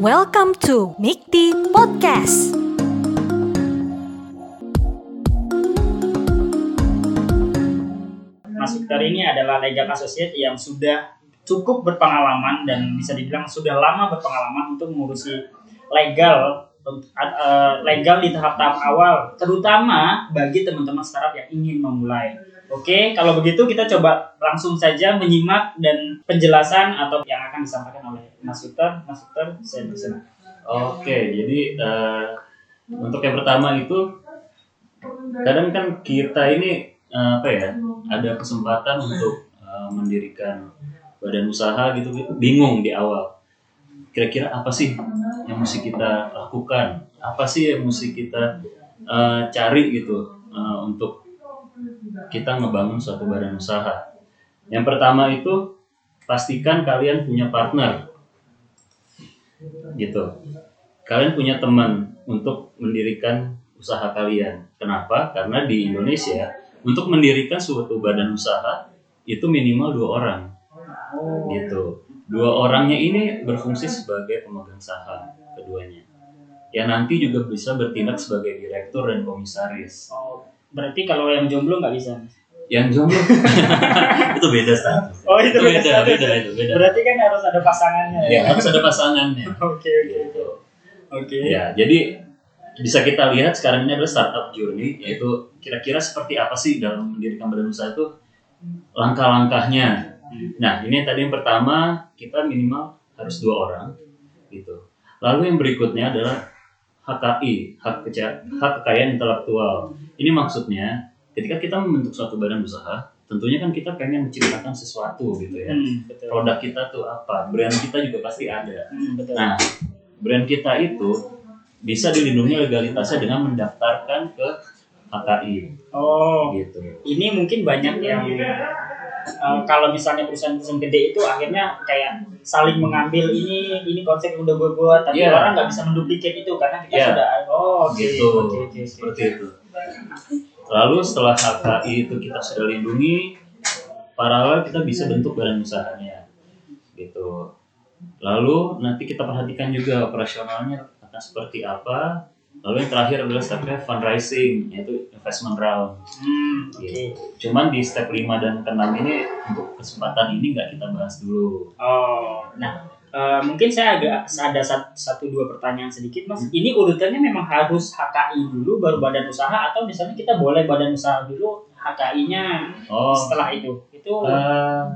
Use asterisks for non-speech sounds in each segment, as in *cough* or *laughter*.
Welcome to Mikti Podcast. Mas Victor ini adalah legal associate yang sudah cukup berpengalaman dan bisa dibilang sudah lama berpengalaman untuk mengurusi legal uh, legal di tahap-tahap awal, terutama bagi teman-teman startup yang ingin memulai. Oke, kalau begitu kita coba langsung saja menyimak dan penjelasan atau yang akan disampaikan oleh Mas Victor. Mas Victor, saya bersilakan. Oke, jadi uh, untuk yang pertama itu kadang kan kita ini uh, apa ya ada kesempatan untuk uh, mendirikan badan usaha gitu bingung di awal kira-kira apa sih yang mesti kita lakukan apa sih yang mesti kita uh, cari gitu uh, untuk kita ngebangun suatu badan usaha. Yang pertama itu pastikan kalian punya partner. Gitu. Kalian punya teman untuk mendirikan usaha kalian. Kenapa? Karena di Indonesia untuk mendirikan suatu badan usaha itu minimal dua orang. Gitu. Dua orangnya ini berfungsi sebagai pemegang saham keduanya. Yang nanti juga bisa bertindak sebagai direktur dan komisaris berarti kalau yang jomblo nggak bisa yang jomblo? *laughs* Itu beda status oh itu, itu beda, beda, beda, beda, beda. Berarti kan harus ada pasangannya ya, harus ada pasangannya. *laughs* Oke oke gitu. oke. Ya jadi bisa kita lihat sekarang ini adalah startup journey yaitu kira-kira seperti apa sih dalam mendirikan badan usaha itu langkah-langkahnya. Nah ini tadi yang pertama kita minimal harus dua orang gitu. Lalu yang berikutnya adalah HKI hak hak kekayaan intelektual ini maksudnya ketika kita membentuk suatu badan usaha tentunya kan kita pengen menciptakan sesuatu gitu ya hmm, betul. produk kita tuh apa brand kita juga pasti ada hmm, betul. nah brand kita itu bisa dilindungi legalitasnya dengan mendaftarkan ke HKI. Oh, gitu. Ini mungkin banyak yang uh, kalau misalnya perusahaan-perusahaan gede itu akhirnya kayak saling mengambil ini ini konsep yang udah gue buat tapi yeah. orang nggak bisa menduplikat itu karena kita yeah. sudah oh gitu okay, okay, seperti itu. Lalu setelah HKI itu kita sudah lindungi, paralel kita bisa bentuk badan usahanya, gitu. Lalu nanti kita perhatikan juga operasionalnya akan seperti apa lalu yang terakhir adalah stepnya fundraising yaitu investment round. Hmm, okay. cuman di step 5 dan ke 6 ini untuk kesempatan ini nggak kita bahas dulu. Oh. Nah. Uh, mungkin saya agak ada satu dua pertanyaan sedikit mas. Hmm. ini urutannya memang harus HKI dulu baru badan usaha atau misalnya kita boleh badan usaha dulu HKI-nya oh. setelah itu? Itu uh,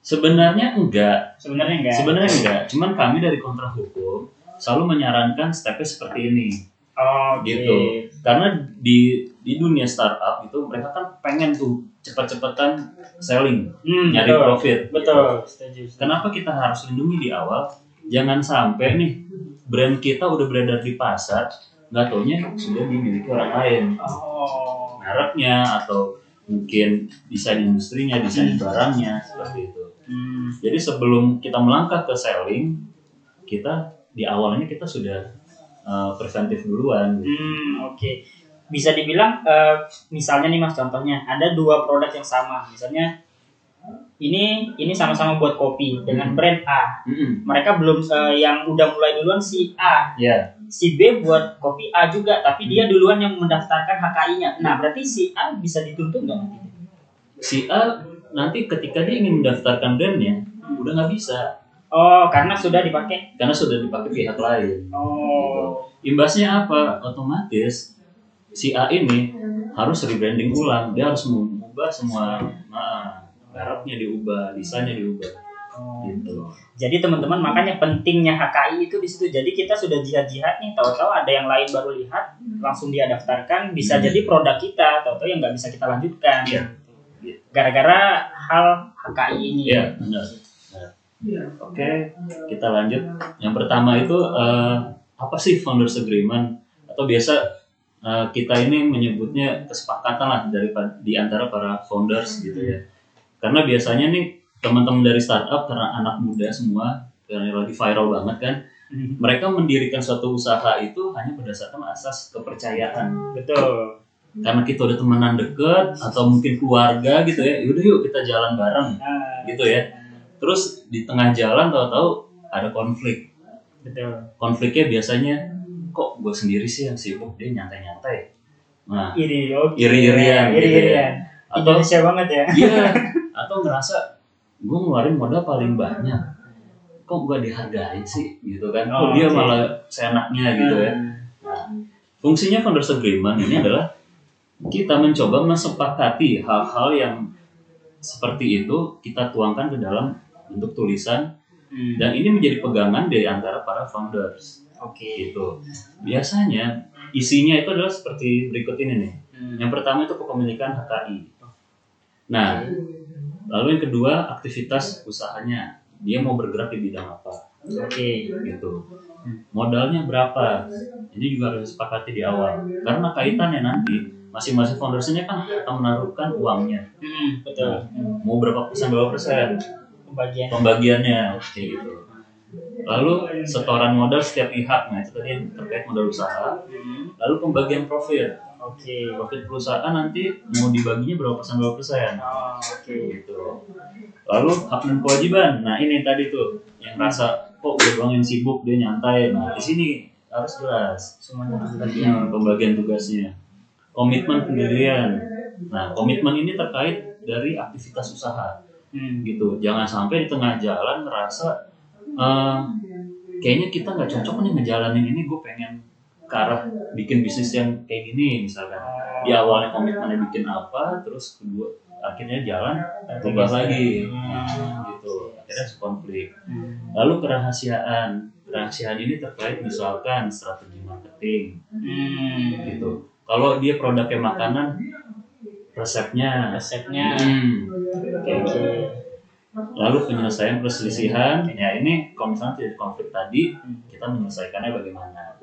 sebenarnya enggak. Sebenarnya enggak? Sebenarnya enggak. Cuman kami dari kontra hukum selalu menyarankan stepnya seperti ini Oh, okay. gitu. Karena di di dunia startup itu mereka kan pengen tuh cepat-cepatan selling, hmm, nyari betul, profit. Betul. Gitu. Kenapa kita harus lindungi di awal? Jangan sampai nih brand kita udah beredar di pasar, nggak taunya sudah dimiliki orang lain. Oh. Mereknya atau mungkin desain industrinya, desain hmm. barangnya seperti itu. Hmm. Jadi sebelum kita melangkah ke selling, kita di awalnya kita sudah uh, preventif duluan. Gitu. Hmm, oke. Okay. Bisa dibilang uh, misalnya nih Mas contohnya ada dua produk yang sama. Misalnya ini ini sama-sama buat kopi dengan brand A. Mm-hmm. Mereka belum uh, yang udah mulai duluan si A. Yeah. Si B buat kopi A juga, tapi dia duluan yang mendaftarkan HKI-nya. Nah, berarti si A bisa dituntut nggak nanti? Si A nanti ketika dia ingin mendaftarkan brandnya, hmm. udah nggak bisa Oh, karena sudah dipakai? Karena sudah dipakai pihak lain. Oh. Imbasnya apa? Otomatis si A ini harus rebranding ulang. Dia harus mengubah semua nah, mereknya diubah, desainnya diubah. Oh. Gitu. Jadi teman-teman makanya pentingnya HKI itu di situ. Jadi kita sudah jihad-jihad nih, tahu-tahu ada yang lain baru lihat, langsung dia daftarkan, bisa hmm. jadi produk kita, tahu-tahu yang nggak bisa kita lanjutkan. Iya. Gara-gara hal HKI ini. Iya, benar. Oke, okay, kita lanjut. Yang pertama itu uh, apa sih founders agreement atau biasa uh, kita ini menyebutnya kesepakatan lah dari di antara para founders gitu ya. Karena biasanya nih teman-teman dari startup karena anak muda semua karena lagi viral banget kan, hmm. mereka mendirikan suatu usaha itu hanya berdasarkan asas kepercayaan. Betul. Karena kita udah temenan deket atau mungkin keluarga gitu ya, yaudah yuk kita jalan bareng, nah, gitu ya terus di tengah jalan tahu-tahu ada konflik. Betul. Konfliknya biasanya kok gue sendiri sih yang sibuk? Dia nyantai-nyantai. Nah iri oke. Iri-irian gitu iri ya. irian atau Indonesia banget ya. Iya. *laughs* Atau ngerasa gue ngeluarin modal paling banyak. Kok gue dihargai sih? Gitu kan. Oh, kok dia oke. malah seenaknya gitu ya. Nah, fungsinya founders agreement ini adalah kita mencoba mesepakati hal-hal yang seperti itu kita tuangkan ke dalam bentuk tulisan Hmm, dan ini menjadi pegangan dari antara para founders oke gitu. Biasanya isinya itu adalah seperti berikut ini nih. Hmm, Yang pertama itu kepemilikan HKI. Nah, lalu yang kedua aktivitas usahanya. Dia mau bergerak di bidang apa oke gitu. Modalnya berapa? Ini juga harus disepakati di awal. Karena kaitannya nanti masing-masing foundersnya kan akan menaruhkan uangnya. Hmm, betul Hmm, Mau berapa persen berapa persen pembagian pembagiannya kayak gitu. Lalu setoran modal setiap pihak. Nah, itu tadi terkait modal usaha. Hmm, Lalu pembagian profit. oke Profit perusahaan nanti mau dibaginya berapa persen berapa persen. Oh, oke gitu. Lalu hak dan kewajiban. Nah ini tadi tuh yang rasa kok gue doang yang sibuk dia nyantai. Nah di sini harus jelas semuanya harus Hmm, pembagian tugasnya. Komitmen pendirian. Nah komitmen ini terkait dari aktivitas usaha Hmm, gitu. Jangan sampai di tengah jalan ngerasa eh, kayaknya kita nggak cocok nih ngejalanin ini. Gue pengen ke arah bikin bisnis yang kayak gini misalkan. Di awalnya komitmennya bikin apa, terus kedua akhirnya jalan berubah lagi. Nah, gitu. Akhirnya konflik. Hmm, lalu kerahasiaan. Kerahasiaan ini terkait misalkan strategi marketing. Hmm, gitu. Kalau dia produknya makanan resepnya resepnya Hmm. oke oke lalu penyelesaian perselisihan ya ini kalau misalnya tidak konflik tadi Hmm. kita menyelesaikannya bagaimana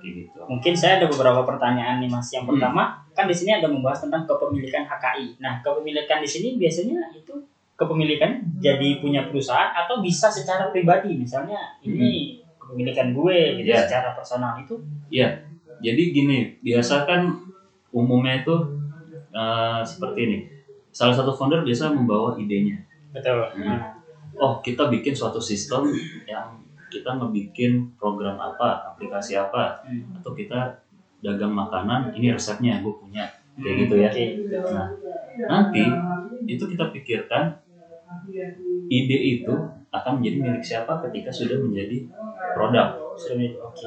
kayak gitu Mungkin saya ada beberapa pertanyaan nih Mas. Yang Hmm. pertama, kan di sini ada membahas tentang kepemilikan HKI. Nah, kepemilikan di sini biasanya itu kepemilikan jadi punya perusahaan atau bisa secara pribadi. Misalnya ini kepemilikan gue gitu Hmm. Iya. secara personal itu. jadi gini biasa kan umumnya itu eh, seperti ini salah satu founder biasa membawa idenya Betul. Hmm. oh kita bikin suatu sistem yang kita ngebikin program apa, aplikasi apa, Hmm. atau kita dagang makanan, ini resepnya gue punya, kayak gitu ya. Oke. Nah, nanti itu kita pikirkan ide itu akan menjadi milik siapa ketika sudah menjadi produk.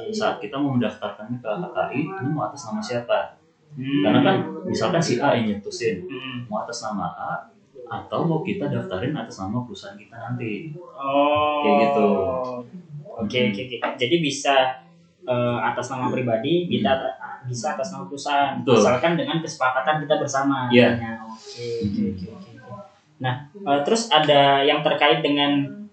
Saat kita mau mendaftarkannya ke HKI, ini mau atas nama siapa? Hmm. Karena kan misalkan si A yang nyetusin, Hmm. mau atas nama A, atau mau kita daftarin atas nama perusahaan kita nanti. Oh. Kayak gitu. Oke oke oke. Jadi bisa eh, atas nama pribadi, bisa bisa atas nama perusahaan. Betul. Asalkan dengan kesepakatan kita bersama. Iya. Oke oke oke oke. Nah, eh, terus ada yang terkait dengan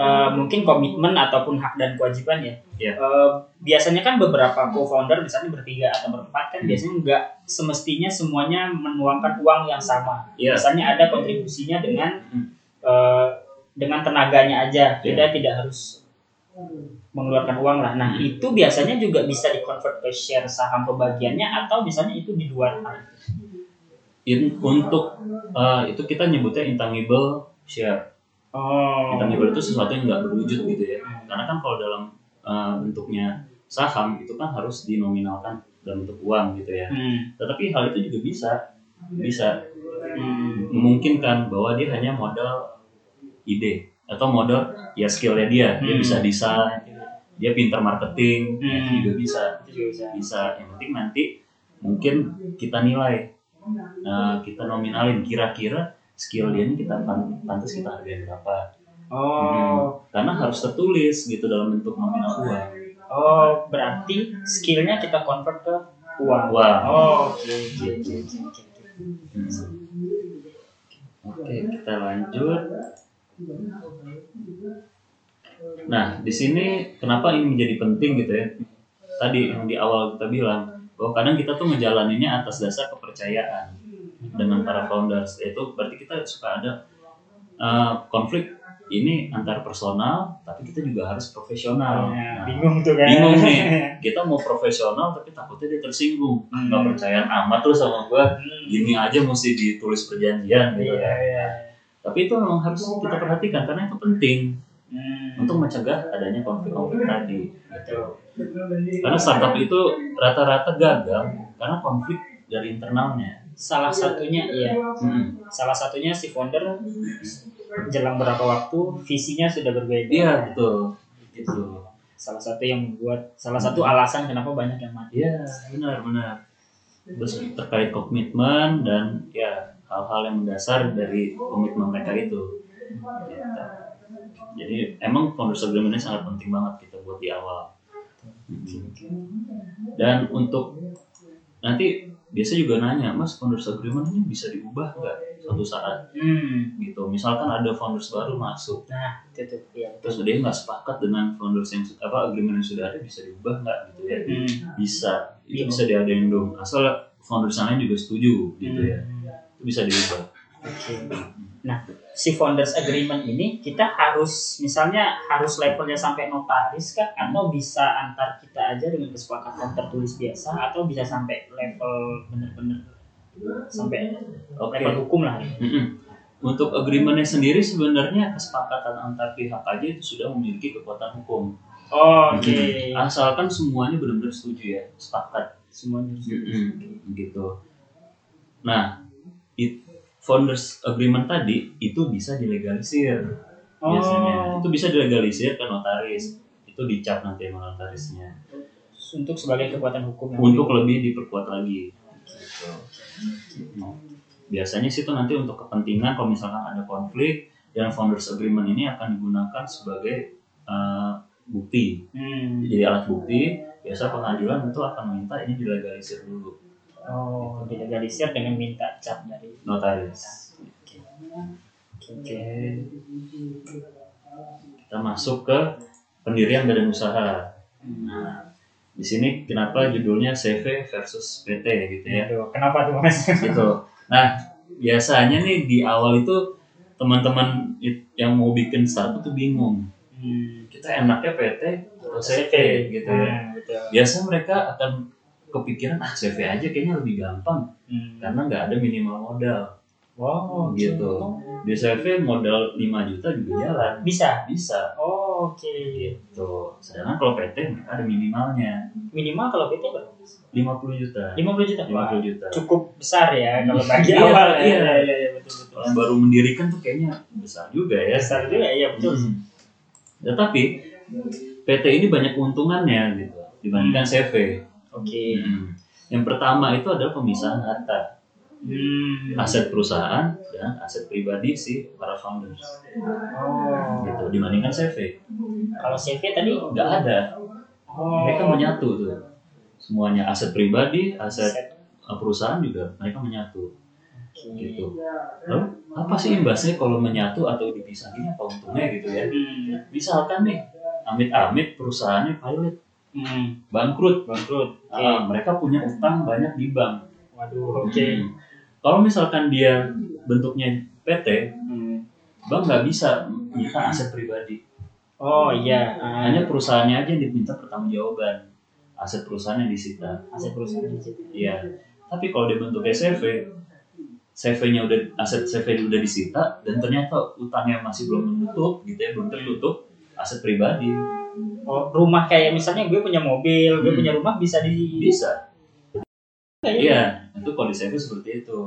eh, mungkin komitmen ataupun hak dan kewajiban ya. Iya. Eh, biasanya kan beberapa co-founder misalnya bertiga atau berempat kan Hmm. biasanya nggak semestinya semuanya menuangkan uang yang sama. Iya. Misalnya ada kontribusinya dengan Hmm. eh, dengan tenaganya aja, kita tidak harus mengeluarkan uang lah. Nah, Hmm. itu biasanya juga bisa dikonvert ke share saham pembagiannya atau misalnya itu di luar. In- untuk uh, itu kita nyebutnya intangible share. Oh. Intangible itu sesuatu yang nggak berwujud gitu ya. Karena kan kalau dalam uh, bentuknya saham itu kan harus dinominalkan dalam bentuk uang gitu ya. Hmm. Tetapi hal itu juga bisa bisa Hmm. memungkinkan bahwa dia hanya modal ide atau modal ya skillnya dia. Dia Hmm. bisa desain, dia pintar marketing, Hmm. itu juga bisa. Bisa. Bisa. Yang penting nanti mungkin kita nilai, Nah, kita nominalin kira-kira skill dia ini kita pan- pantas kita hargai berapa. Oh. Karena harus tertulis gitu dalam bentuk nominal uang. Oh, berarti skillnya kita convert ke uang. Uang. Oh, oke oke oke oke, oke. Hmm. Oke, kita lanjut. Nah, di sini kenapa ini menjadi penting gitu ya? Tadi yang di awal kita bilang bahwa kadang kita tuh ngejalaninnya atas dasar kepercayaan dengan para founders. Itu berarti kita suka ada uh, konflik ini antar personal, tapi kita juga harus profesional. Nah, Nah, bingung tuh kan. bingung nih. *laughs* Kita mau profesional tapi takutnya dia tersinggung. Hmm. Nggak percayaan amat tuh sama gua Hmm. gini aja mesti ditulis perjanjian gitu Iya, kan. iya. Tapi itu memang harus kita perhatikan karena itu penting Hmm. untuk mencegah adanya konflik-konflik tadi. Betul. Karena startup itu rata-rata gagal karena konflik dari internalnya. Salah satunya iya. Hmm. Salah satunya si founder jelang berapa waktu visinya sudah berbeda. Iya betul, gitu. Salah satu yang membuat salah satu alasan kenapa banyak yang mati. Iya benar benar. Terus terkait komitmen dan ya hal-hal yang mendasar dari komitmen mereka itu. Gitu. Jadi emang founders agreement ini sangat penting banget kita buat di awal. Dan untuk nanti biasa juga nanya, mas founders agreement ini bisa diubah nggak suatu saat Hmm. gitu. Misalkan ada founders baru masuk, Nah, itu tuh. Iya. terus dia nggak sepakat dengan founders yang apa agreement yang sudah ada bisa diubah nggak gitu ya? Hmm. Bisa, itu Iya. bisa diadain dong. Asal founders lain juga setuju gitu ya, Hmm. itu bisa diubah. Oke. Nah, si founders agreement ini kita harus misalnya harus levelnya sampai notaris kah atau bisa antar kita aja dengan kesepakatan tertulis biasa atau bisa sampai level bener-bener sampai Oke. level hukum lah. Untuk agreementnya sendiri sebenarnya kesepakatan antar pihak aja itu sudah memiliki kekuatan hukum. Oke. Asalkan semuanya benar-benar setuju ya, sepakat. Semuanya Mm-mm. Gitu. Nah, it, founders agreement tadi itu bisa dilegalisir biasanya. Oh, Itu bisa dilegalisir ke notaris. Itu dicap nanti sama notarisnya. untuk sebagai kekuatan hukum Untuk lebih diperkuat lagi. Gitu. Mm. Biasanya sih itu nanti untuk kepentingan kalau misalkan ada konflik dan founders agreement ini akan digunakan sebagai uh, bukti. Hmm. Jadi alat bukti, biasa pengadilan itu akan minta ini dilegalisir dulu Oh, dilegalisir dengan minta cap dari notaris. Oke. Oke. Kita masuk ke pendirian badan usaha. Nah, di sini kenapa judulnya CV versus PT gitu ya? Aduh, kenapa tuh mas? Gitu. Nah, biasanya nih di awal itu teman-teman yang mau bikin startup tuh bingung. Hmm. Kita enaknya PT atau CV gitu ya. Hmm. Biasanya mereka akan kepikiran ah CV aja kayaknya lebih gampang Hmm. karena nggak ada minimal modal Wow, gitu. Di CV modal 5 juta juga jalan. Bisa. Bisa Oh, oke. gitu. Sedangkan kalau PT ada minimalnya Minimal kalau PT berapa? 50 juta. 50 juta. 50 juta. Cukup besar ya *laughs* kalau bagi Iya, awal. iya. iya, iya, iya, betul betul. Kalau baru mendirikan tuh kayaknya besar juga ya. Besar juga ya betul. Hmm. Tetapi PT ini banyak keuntungannya gitu dibandingkan CV. Oke. Hmm. Yang pertama itu adalah pemisahan harta, Hmm. aset perusahaan dan aset pribadi si para founders. Oh. Gitu dibandingkan CV. Kalau CV tadi Nggak ada. oh. Mereka menyatu tuh. Semuanya aset pribadi, aset Set. uh, perusahaan juga mereka menyatu Oke. gitu. Lalu apa sih imbasnya kalau menyatu atau dipisah ini apa untungnya gitu ya? Hmm. Misalkan nih amit-amit perusahaannya pilot Hmm. bangkrut, Bangkrut. Oke. Ah, mereka punya utang banyak di bank. Waduh, oke. Hmm. Kalau misalkan dia bentuknya PT, Hmm. bank nggak bisa minta aset pribadi. Oh iya, Hanya perusahaannya aja yang diminta pertanggungjawaban. Aset perusahaan yang disita. aset perusahaan di situ. Iya. Tapi kalau dia bentuk CV, CV-nya udah aset CV udah disita dan ternyata utangnya masih belum menutup gitu ya, belum tertutup aset pribadi. Oh, rumah kayak misalnya gue punya mobil, gue Hmm. punya rumah bisa di Bisa. Iya, itu kalau di CV seperti itu.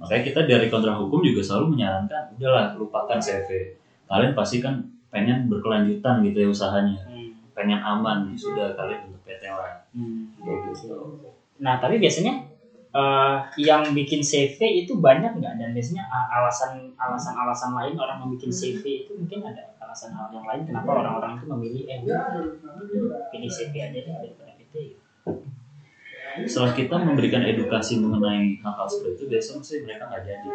Makanya kita dari kontra hukum juga selalu menyarankan, udahlah lupakan CV. Kalian pasti kan pengen berkelanjutan gitu ya usahanya, Hmm. pengen aman, ya sudah kalian bentuk PT lah. Hmm. Gitu. Nah, tapi biasanya eh, yang bikin CV itu banyak nggak? Dan biasanya uh, alasan alasan alasan lain orang yang bikin CV itu mungkin ada alasan hal yang lain kenapa orang-orang itu memilih eh pilih CV aja deh daripada PT. Setelah kita memberikan edukasi mengenai hal-hal seperti itu, biasanya sih mereka nggak jadi.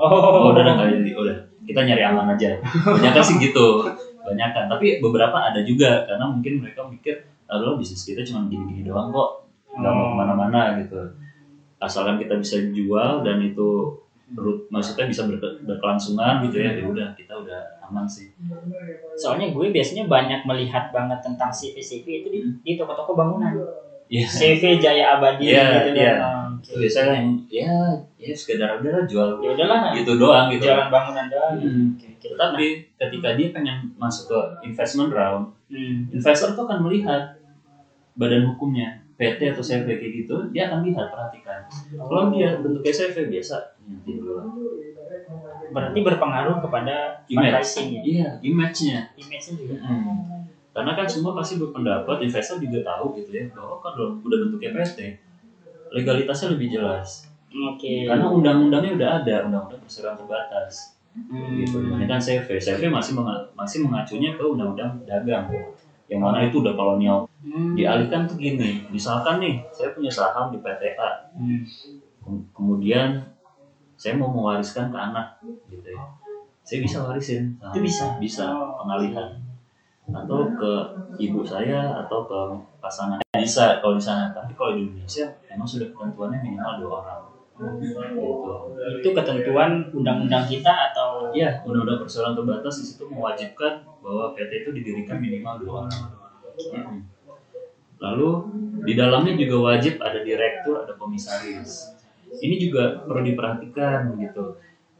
Oh, Oh, udah udah nggak jadi, udah kita nyari aman aja. Banyak sih gitu, banyak kan. Tapi beberapa ada juga karena mungkin mereka mikir, lalu bisnis kita cuma gini-gini doang kok, nggak mau Oh. ke mana-mana gitu. Asalkan kita bisa jual dan itu root- maksudnya bisa berke- berkelangsungan gitu ya, ya udah kita udah aman sih. Soalnya gue biasanya banyak melihat banget tentang CV CV itu di, di toko-toko bangunan. Iya. CV Jaya Abadi Iya, gitu kan. iya. Nah, itu biasanya yang ya ya sekedar udah jual Ya udahlah. gitu doang gitu Jalan bangunan doang. Hmm. Oke. tapi ketika dia pengen masuk ke investment round Hmm. investor tuh akan melihat badan hukumnya PT atau CV kayak gitu dia akan lihat perhatikan kalau dia bentuknya CV biasa. Berarti berpengaruh kepada Image. fundraising-nya. iya image-nya Image-nya juga. Hmm. karena kan semua pasti berpendapat investor juga tahu gitu ya bahwa kalau udah bentuknya PT legalitasnya lebih jelas Oke. karena undang-undangnya udah ada undang-undang perseroan terbatas Hmm. gitu dibandingkan CV CV masih menga- masih mengacunya ke undang-undang dagang yang mana itu udah kolonial Hmm. dialihkan tuh gini misalkan nih saya punya saham di PTA Hmm. Kem- kemudian saya mau mewariskan ke anak gitu ya saya bisa warisin saham. Itu bisa? bisa Oh. pengalihan atau ke ibu saya atau ke pasangan bisa kalau di sana tapi kalau di Indonesia memang sudah ketentuannya minimal dua orang gitu Itu ketentuan undang-undang kita atau Iya, undang-undang persoalan terbatas di situ mewajibkan bahwa PT itu didirikan minimal dua orang. Mm. Lalu di dalamnya juga wajib ada direktur, ada komisaris. Ini juga perlu diperhatikan gitu.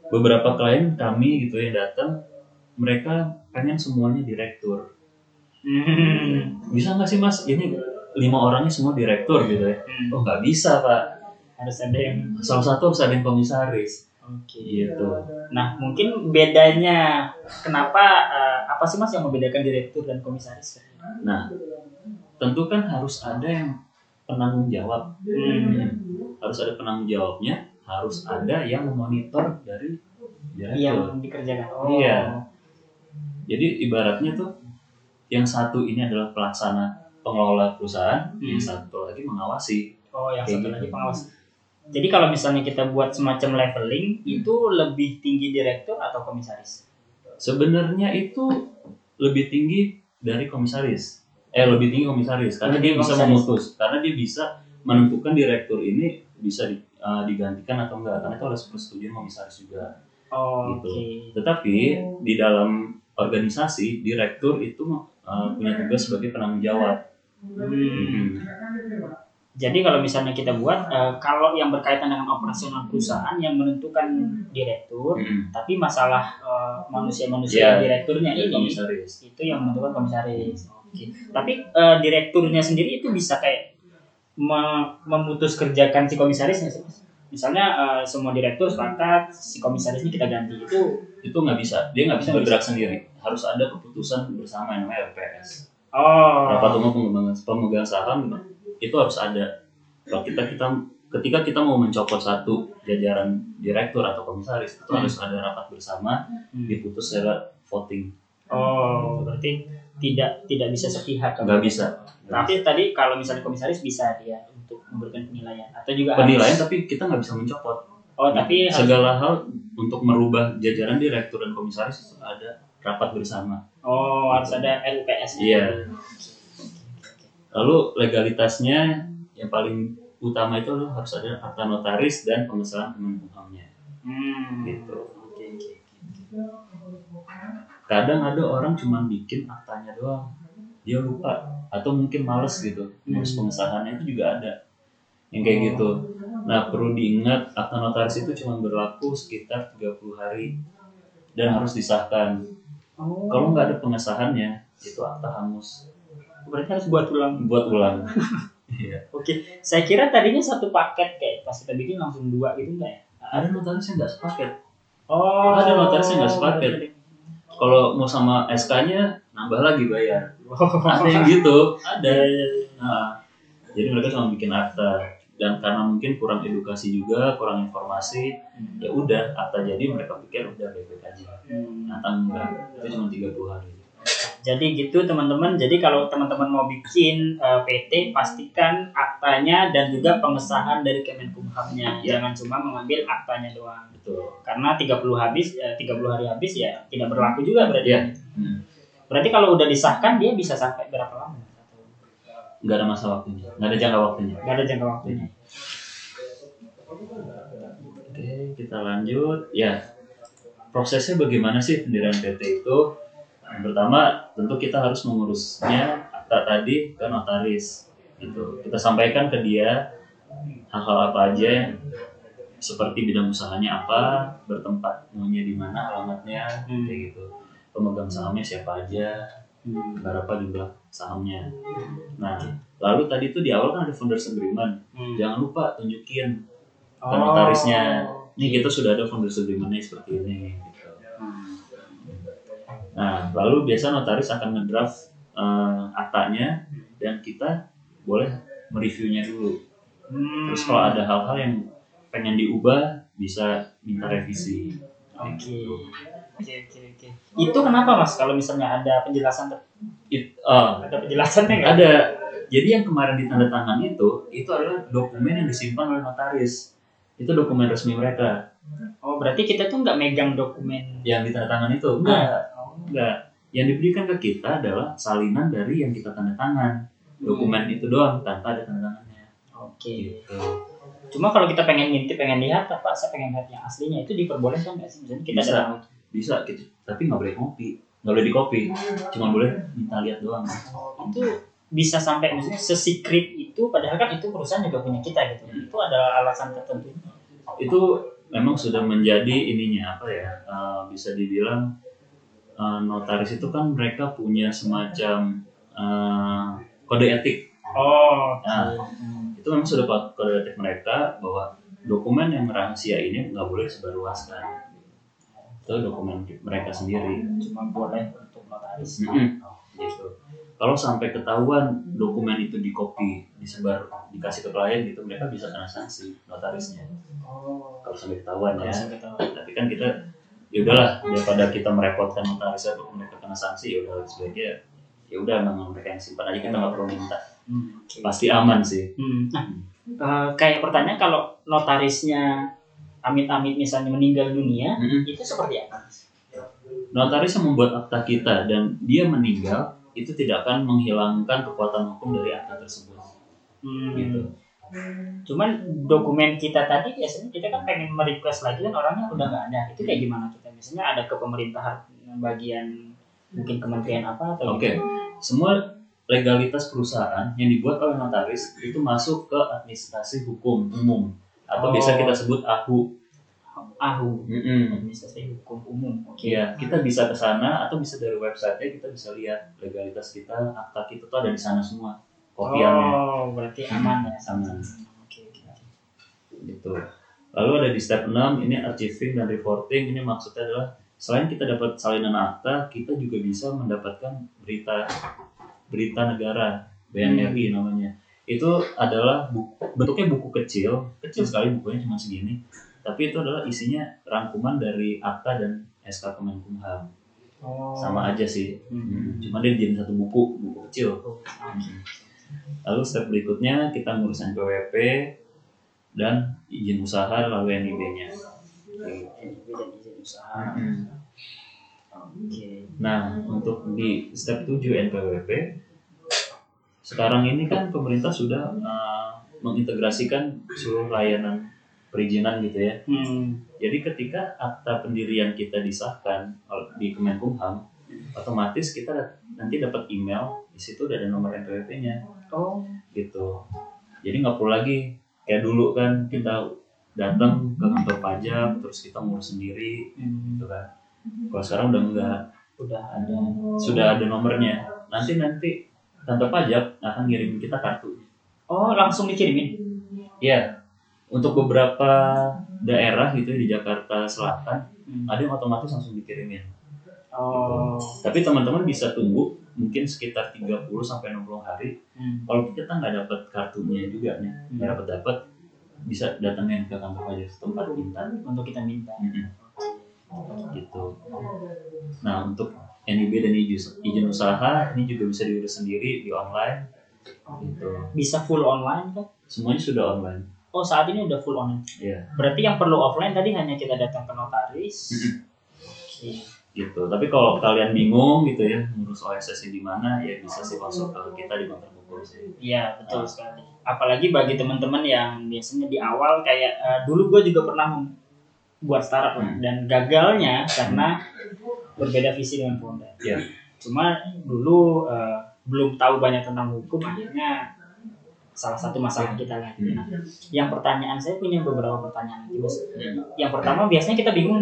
Beberapa klien kami gitu yang datang, mereka pengen semuanya direktur. Hmm. Bisa nggak sih mas? Ini lima orangnya semua direktur gitu ya? Hmm. Oh nggak bisa pak. harus ada yang Salah satu harus ada yang komisaris. oke. Gitu. Nah, mungkin bedanya kenapa eh, apa sih Mas yang membedakan direktur dan komisaris? Nah, tentu kan harus ada yang penanggung jawab. Hmm. Harus ada penanggung jawabnya, harus ada yang memonitor dari direktur. Yang dikerjakan. Oh. Iya. Jadi ibaratnya tuh yang satu ini adalah pelaksana pengelola perusahaan, Hmm. yang satu lagi mengawasi. Oh, yang Kayak satu gitu. lagi pengawas. Jadi kalau misalnya kita buat semacam leveling, itu lebih tinggi direktur atau komisaris? Sebenarnya itu lebih tinggi dari komisaris. Eh lebih tinggi komisaris karena Lebih dia bisa komisaris. memutus, karena dia bisa menentukan direktur ini bisa di- eh, digantikan atau enggak karena itu harus persetujuan komisaris juga. Oh, Gitu. Oke. Tetapi di dalam organisasi direktur itu uh, punya tugas sebagai penanggung jawab. Hmm. Hmm. Jadi kalau misalnya kita buat, eh, kalau yang berkaitan dengan operasional perusahaan yang menentukan direktur, Hmm. tapi masalah manusia-manusia Iya. direkturnya Jadi ini komisaris. itu yang menentukan komisaris. Oke. Tapi eh, direkturnya sendiri itu bisa kayak me- memutus kerjakan si komisaris nggak sih? Mas? Misalnya eh, semua direktur sepakat si komisaris ini kita ganti itu Itu nggak bisa, dia nggak bisa bergerak sendiri. Harus ada keputusan bersama yang namanya RPS. oh Rapat umum pengembangan pemegang saham itu harus ada. Kalau kita kita ketika kita mau mencopot satu jajaran direktur atau komisaris itu Hmm. harus ada rapat bersama Hmm. diputus secara voting. oh berarti tidak tidak bisa sepihak kan? Nggak bisa. Tapi tadi kalau misalnya komisaris bisa dia untuk memberikan penilaian atau juga harus- Penilaian tapi kita nggak bisa mencopot. Oh tapi harus segala hal untuk merubah jajaran direktur dan komisaris itu ada rapat bersama. oh harus ada RUPS. Iya. Lalu legalitasnya yang paling utama itu harus ada akta notaris dan pengesahan kemenkumhamnya. Hmm. Gitu. Oke oke. Kadang ada orang cuma bikin aktanya doang, dia lupa atau mungkin males gitu, Hmm. pengesahannya itu juga ada yang kayak Oh. gitu. Nah perlu diingat akta notaris itu cuma berlaku sekitar 30 hari dan harus disahkan. Oh. Kalau nggak ada pengesahannya, itu akta hangus. berarti harus buat ulang. Buat ulang. *laughs* Iya. Oke. Saya kira tadinya satu paket kayak pas kita bikin langsung dua gitu enggak ya? Ada notaris yang nggak sepaket. Oh. Ada notaris yang nggak sepaket. Kalau mau sama SK-nya nambah lagi bayar. Ada yang gitu, ada. Nah, jadi mereka cuma bikin akta dan karena mungkin kurang edukasi juga, kurang informasi, ya udah akta jadi mereka pikir udah baik-baik aja. Hmm. Ternyata enggak, itu cuma 30 hari. Jadi gitu teman-teman. Jadi kalau teman-teman mau bikin eh, PT pastikan aktanya dan juga pengesahan dari Kemenkumhamnya. Ya. Jangan cuma mengambil aktanya doang. Betul. Karena 30 habis eh, 30 hari habis ya tidak berlaku juga berarti. Iya. Hmm. Berarti kalau udah disahkan dia bisa sampai berapa lama? Nggak ada masa waktunya, nggak ada jangka waktunya. Gak ada jangka waktunya. Oke, kita lanjut. Ya, prosesnya bagaimana sih pendirian PT itu? Yang pertama, tentu kita harus mengurusnya akta tadi ke notaris. Gitu. Kita sampaikan ke dia hal-hal apa aja yang seperti bidang usahanya apa, bertempat maunya di mana, alamatnya, Hmm. kayak gitu. Pemegang sahamnya siapa aja, Hmm. berapa jumlah sahamnya. Nah, lalu tadi tuh di awal kan ada founders agreement. Hmm. Jangan lupa tunjukin ke Oh. notarisnya. Ini kita sudah ada founders agreement-nya seperti ini. Gitu. Hmm. Nah, lalu biasa notaris akan ngedraft eh, aktanya dan kita boleh mereviewnya dulu. Hmm. Terus kalau ada hal-hal yang pengen diubah bisa minta revisi. Oke. Oke oke oke. Itu kenapa mas? Kalau misalnya ada penjelasan, It, eh, ada penjelasannya nggak? ada. Jadi yang kemarin ditandatangan itu itu adalah dokumen yang disimpan oleh notaris. Itu dokumen resmi mereka. Oh berarti kita tuh nggak megang dokumen. Yang ditandatangan itu enggak, enggak. Yang diberikan ke kita adalah salinan dari yang kita tanda tangan. Dokumen itu doang tanpa ada tanda tangannya. Oke. Gitu. Cuma kalau kita pengen ngintip, pengen lihat apa, saya pengen lihat yang aslinya itu diperbolehkan nggak sih? Misalnya kita Bisa. datang. Bisa gitu. Tapi nggak boleh kopi. Nggak boleh di copy. Cuma boleh minta lihat doang. itu bisa sampai misalnya sesikrit itu padahal kan itu perusahaan juga punya kita gitu itu ada alasan tertentu itu memang sudah menjadi ininya apa ya eh, bisa dibilang eh, notaris itu kan mereka punya semacam eh, kode etik. Oh Nah, itu memang sudah kode kode etik mereka bahwa dokumen yang rahasia ini nggak boleh disebarluaskan. Itu dokumen mereka sendiri. Cuma boleh untuk notaris. Mm-mm. gitu. Kalau sampai ketahuan dokumen itu di copy disebar dikasih ke klien gitu mereka bisa kena sanksi notarisnya. Oh. Kalau sampai ketahuan ya. sampai tahu. tapi kan kita ya udahlah daripada kita merepotkan notaris atau mereka kena sanksi ya udah sebaiknya ya udah memang mereka yang simpan aja kita nggak perlu minta. Hmm, pasti aman sih. Hmm, nah eh, kayak pertanyaan kalau notarisnya amit-amit misalnya meninggal dunia Mm-mm. itu seperti apa? Notaris yang membuat akta kita dan dia meninggal itu tidak akan menghilangkan kekuatan hukum dari akta tersebut. Hmm, gitu cuman dokumen kita tadi biasanya kita kan pengen merequest lagi kan orangnya udah nggak ada. Itu kayak gimana kita? Misalnya ada ke pemerintahan bagian mungkin kementerian apa atau oke. semua legalitas perusahaan yang dibuat oleh notaris itu masuk ke administrasi hukum umum. Atau Oh. biasa kita sebut AHU AHU administrasi hukum umum oke. Iya, kita bisa ke sana atau bisa dari website-nya kita bisa lihat legalitas kita, akta kita tuh ada di sana semua kopiannya oh berarti aman ya Aman. oke oke oke. gitu. Lalu ada di step 6 ini archiving dan reporting ini maksudnya adalah selain kita dapat salinan akta, kita juga bisa mendapatkan berita berita negara BNRI namanya. Itu adalah buku, bentuknya buku kecil, kecil sekali bukunya cuma segini. Tapi itu adalah isinya rangkuman dari akta dan SK Kemenkumham. oh Sama aja sih. Hmm. Cuma dia jadi satu buku, buku kecil. Oke. Lalu step berikutnya kita ngurus NPWP dan izin usaha lalu NIB-nya. NIB dan izin usaha oke Nah, untuk di step 7 NPWP sekarang ini kan pemerintah sudah uh, mengintegrasikan seluruh layanan perizinan gitu ya. hmm. Jadi ketika akta pendirian kita disahkan di Kemenkumham, otomatis kita nanti dapat email di situ ada nomor NPWP-nya. Oh gitu. Jadi nggak perlu lagi kayak dulu kan kita datang ke kantor pajak terus kita ngurus sendiri hmm. gitu kan. Kalau sekarang udah enggak udah ada. sudah ada nomornya. Nanti nanti kantor pajak akan ngirim kita kartu. Oh langsung dikirimin? Ya untuk beberapa daerah gitu ya, di Jakarta Selatan Hmm. ada yang otomatis langsung dikirimin. Oh. Tapi teman-teman bisa tunggu mungkin sekitar 30 sampai 60 hari. Hmm. kalau kita nggak dapat kartunya juga nih nggak Hmm. dapat dapat bisa datangin ke kantor pajak setempat minta. Untuk kita minta. Mm-mm. gitu. Nah untuk NIB dan izin usaha ini juga bisa diurus sendiri di online. Gitu. Bisa full online kan semuanya sudah online. Oh saat ini udah full online. Ya berarti yang perlu offline tadi hanya kita datang ke notaris. Oke gitu tapi kalau kalian bingung gitu ya ngurus OSS di mana ya bisa sih masuk ke kita di kantor hukum sih Iya betul sekali. Apalagi bagi teman-teman yang biasanya di awal kayak eh, dulu gue juga pernah buat startup Hmm. dan gagalnya karena berbeda visi dengan founder. Iya. Cuma dulu eh, belum tahu banyak tentang hukum akhirnya salah satu masalah kita lagi. Nah, yang pertanyaan saya punya beberapa pertanyaan lagi mas. Yang pertama biasanya kita bingung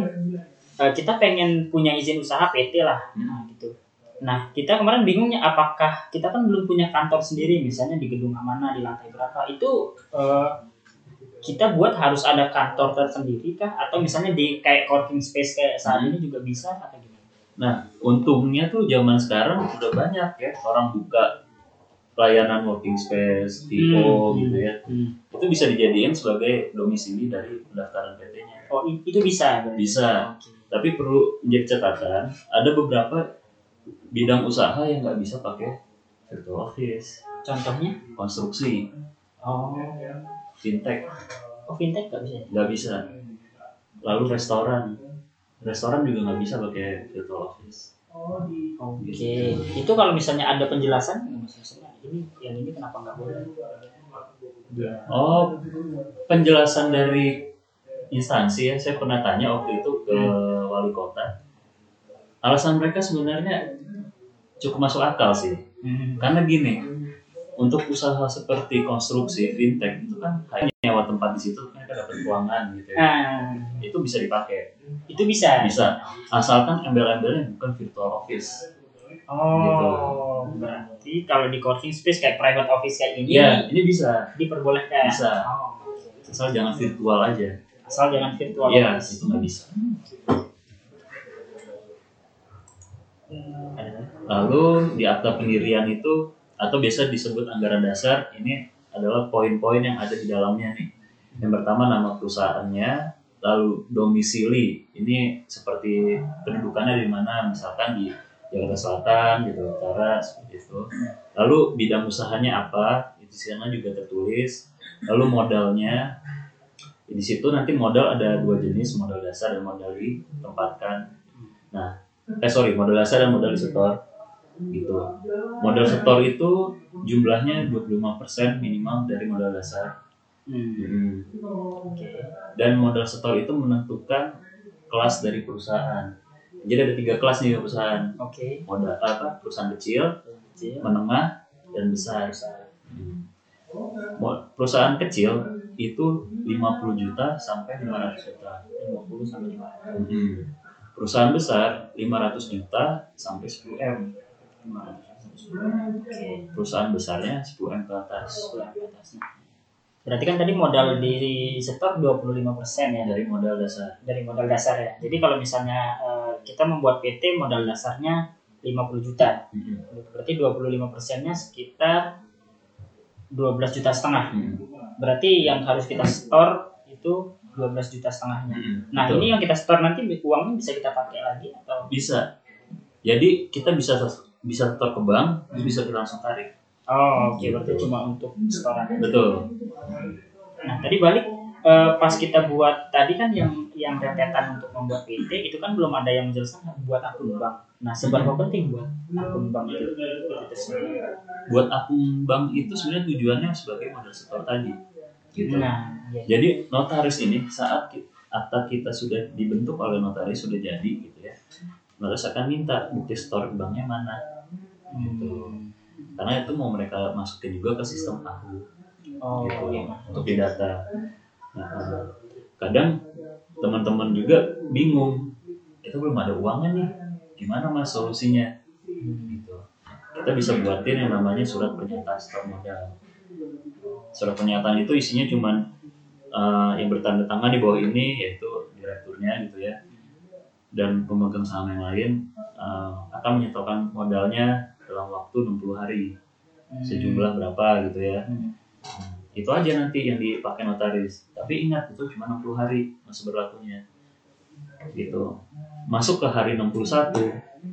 Eh, kita pengen punya izin usaha PT lah, nah, gitu. Nah kita kemarin bingungnya apakah kita kan belum punya kantor sendiri misalnya di gedung Amanah di lantai berapa itu eh, kita buat harus ada kantor tersendiri kah atau misalnya di kayak coworking space kayak saat ini juga bisa atau gimana? Nah, untungnya tuh zaman sekarang udah banyak ya orang buka pelayanan working space, TO Hmm. gitu ya. Hmm. Itu bisa dijadiin sebagai domisili dari pendaftaran PT-nya. Oh itu bisa. Bisa. Oke. Tapi perlu menjadi catatan, ada beberapa bidang usaha yang nggak bisa pakai virtual office, Contohnya? konstruksi, Oh, fintech oh fintech nggak bisa. nggak bisa. Lalu restoran, restoran juga nggak bisa pakai virtual office. Oke. Itu kalau misalnya ada penjelasan, misalnya ini yang ini kenapa nggak boleh? Oh, penjelasan dari instansi ya, saya pernah tanya waktu itu ke wali kota. Alasan mereka sebenarnya cukup masuk akal sih. Hmm. Karena gini, untuk usaha seperti konstruksi, fintech itu kan hanya nyewa tempat di situ, mereka dapat keuangan gitu ya. Nah, Itu bisa dipakai, itu bisa. bisa. Asalkan embel-embelnya bukan virtual office. Oh, berarti kalau di coworking space kayak private office kayak ini Iya, ini bisa. diperbolehkan. Bisa. Oh, Asal jangan virtual aja. asal jangan virtual Iya, office. itu nggak bisa. Ada. Lalu di akta pendirian itu atau biasa disebut anggaran dasar ini adalah poin-poin yang ada di dalamnya nih. Yang pertama nama perusahaannya, lalu domisili. Ini seperti kedudukannya di mana, misalkan di Jakarta Selatan, gitu, Utara, seperti itu. Lalu bidang usahanya apa, itu sana juga tertulis. Lalu modalnya, di situ nanti modal ada dua jenis, modal dasar dan modal ditempatkan. Nah, eh sorry, modal dasar dan modal disetor gitu. Modal setor itu jumlahnya 25% minimal dari modal dasar. Hmm. Oke. Dan modal setor itu menentukan kelas dari perusahaan. Jadi ada tiga kelas nih perusahaan. Oke. Modal apa? Perusahaan kecil, Kecil. menengah, dan besar. Hmm. Perusahaan kecil itu 50 juta sampai 500 juta. 50 sampai 500. Hmm. Perusahaan besar 500 juta sampai 10 m. 500 sampai 10. Oke. Perusahaan besarnya 10 m ke atas. Berarti kan tadi modal di setor 25% ya dari modal dasar. dari modal dasar ya. Jadi kalau misalnya eh, kita membuat PT modal dasarnya 50 juta. Hmm. Berarti 25 persennya sekitar 12 juta setengah. Hmm. Berarti yang harus kita store itu 12 juta setengahnya. Hmm. Nah Betul. ini yang kita store nanti uangnya bisa kita pakai lagi atau? bisa. Jadi kita bisa bisa setor ke bank, terus bisa kita langsung tarik. Oh oke berarti cuma untuk store. Betul. Nah tadi balik eh, pas kita buat tadi kan yang yang rentetan untuk membuat PT itu kan belum ada yang menjelaskan buat akun bank. Nah seberapa penting buat akun bank itu? Buat akun bank itu sebenarnya tujuannya sebagai modal setor tadi. Gitu. Nah iya. Jadi notaris ini saat akta kita sudah dibentuk oleh notaris sudah jadi gitu ya. Notaris akan minta bukti setor banknya mana. Gitu. Karena itu mau mereka masukin juga ke sistem aku Oh gitu iya. untuk didata. Nah, eh, kadang teman-teman juga bingung, kita belum ada uangnya nih, gimana mas solusinya? Gitu. Kita bisa buatin yang namanya surat pernyataan setor modal. Surat pernyataan itu isinya cuman eh, yang bertanda tangan di bawah ini yaitu direkturnya gitu ya, dan pemegang saham yang lain eh, akan menyetorkan modalnya dalam waktu 60 hari sejumlah berapa gitu ya. Hmm. itu aja nanti yang dipakai notaris tapi ingat itu cuma 60 hari masa berlakunya gitu masuk ke hari 61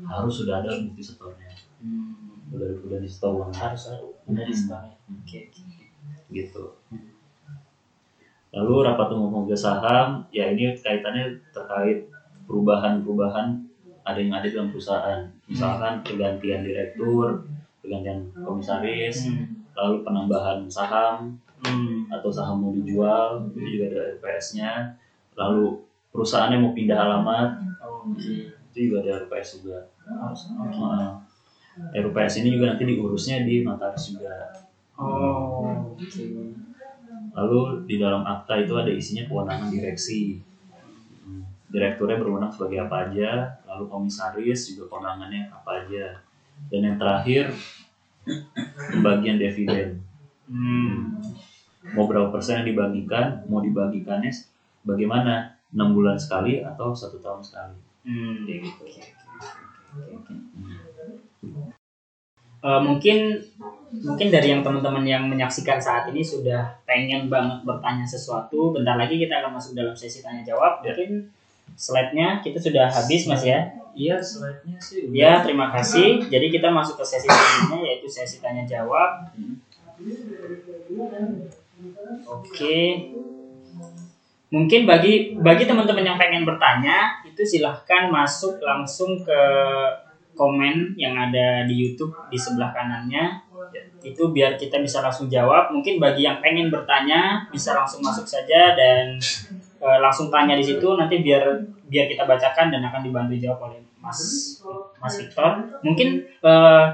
harus sudah ada bukti setornya Hmm. udah udah di setor harus ada udah di store ya. Oke. oke. Gitu lalu rapat umum pemegang saham ya ini kaitannya terkait perubahan-perubahan ada yang ada dalam perusahaan misalkan pergantian direktur pergantian komisaris Hmm. lalu penambahan saham Hmm. atau saham mau dijual itu juga ada RPS-nya lalu perusahaannya mau pindah alamat Oh, oke. itu juga ada RPS juga. Oke. Nah, RPS ini juga nanti diurusnya di notaris juga Oh. Lalu di dalam akta itu ada isinya kewenangan direksi. Direkturnya berwenang sebagai apa aja, lalu komisaris juga kewenangannya apa aja. Dan yang terakhir pembagian dividen. Hmm. Mau berapa persen yang dibagikan, mau dibagikannya bagaimana? 6 bulan sekali atau satu tahun sekali. Hmm. Kayak gitu. Eh, mungkin mungkin dari yang teman-teman yang menyaksikan saat ini sudah pengen banget bertanya sesuatu. Bentar lagi kita akan masuk dalam sesi tanya jawab. Ya. Mungkin slide-nya kita sudah habis Mas ya. Iya, slide-nya sih udah. Ya, terima kasih. Jadi kita masuk ke sesi selanjutnya yaitu sesi tanya jawab. Oke. Mungkin bagi bagi teman-teman yang pengen bertanya, itu silahkan masuk langsung ke komen yang ada di YouTube di sebelah kanannya. Itu biar kita bisa langsung jawab. Mungkin bagi yang pengen bertanya bisa langsung masuk saja dan eh, langsung tanya di situ. Nanti biar biar kita bacakan dan akan dibantu jawab oleh Mas Mas Victor. Mungkin eh,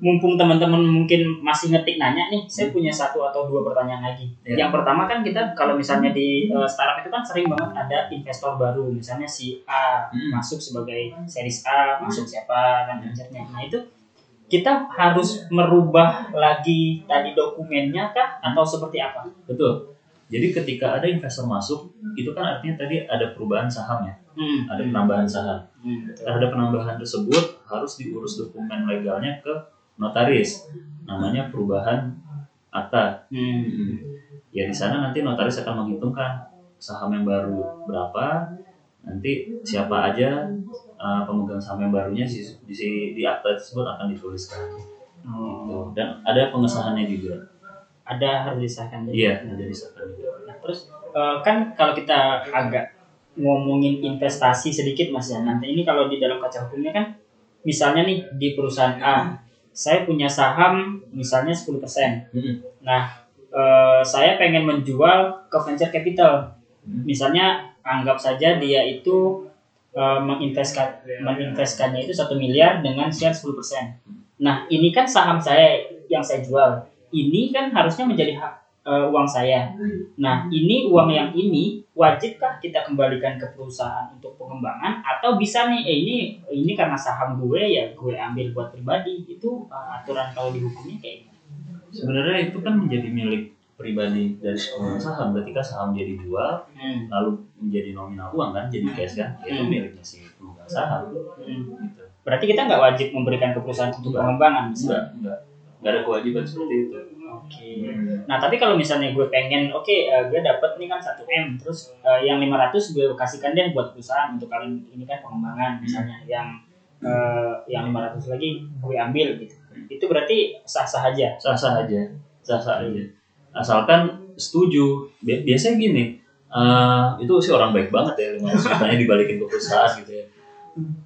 mumpung teman-teman mungkin masih ngetik nanya nih, saya punya satu atau dua pertanyaan lagi. Ya. Yang pertama kan kita kalau misalnya di eh, startup itu kan sering banget ada investor baru, misalnya si A Hmm. masuk sebagai series A, masuk siapa kan. Nah itu kita harus merubah lagi tadi dokumennya kah atau seperti apa? Betul. Jadi ketika ada investor masuk, itu kan artinya tadi ada perubahan saham ya, Hmm. ada penambahan saham. Hmm. Terhadap penambahan tersebut harus diurus dokumen legalnya ke notaris. Namanya perubahan akta. Hmm. Ya di sana nanti notaris akan menghitungkan saham yang baru berapa, nanti siapa aja uh, pemegang saham yang barunya di, di, di akta tersebut akan dituliskan. Oh, Gitu. Dan ada pengesahannya juga. ada harus disahkan. Iya, ada disahkan juga. Nah, terus eh, kan kalau kita agak ngomongin investasi sedikit mas ya nanti ini kalau di dalam kaca hukumnya kan misalnya nih di perusahaan A saya punya saham misalnya 10% Hmm. nah eh, saya pengen menjual ke venture capital Hmm. misalnya anggap saja dia itu eh, menginvestkan menginvestkannya itu satu miliar dengan share 10%. Nah, ini kan saham saya yang saya jual. Ini kan harusnya menjadi hak eh, uang saya. Nah, ini uang yang ini wajibkah kita kembalikan ke perusahaan untuk pengembangan atau bisa nih eh, ini ini karena saham gue ya gue ambil buat pribadi. Itu eh, aturan kalau di hukumnya kayak? Sebenarnya itu kan menjadi milik pribadi dari pemegang saham. Ketika saham jadi dijual, Hmm. lalu menjadi nominal uang kan, jadi cash kan, ya itu Hmm. miliknya si pemegang saham. Hmm. Gitu. Berarti kita nggak wajib memberikan ke perusahaan untuk pengembangan Enggak, misalnya. enggak. Enggak ada kewajiban seperti itu. Oke. Nah tapi kalau misalnya gue pengen, oke eh, gue dapet nih kan 1 m, terus eh, yang 500 gue kasihkan deh buat perusahaan untuk kalian ini kan pengembangan misalnya, yang eh, yang 500 lagi gue ambil gitu. Itu berarti sah sah aja. Sah-sah aja. Sah-sah aja. Asalkan setuju. Bi- Biasanya gini, eh, itu sih orang baik banget ya, lima jutanya dibalikin ke perusahaan gitu ya.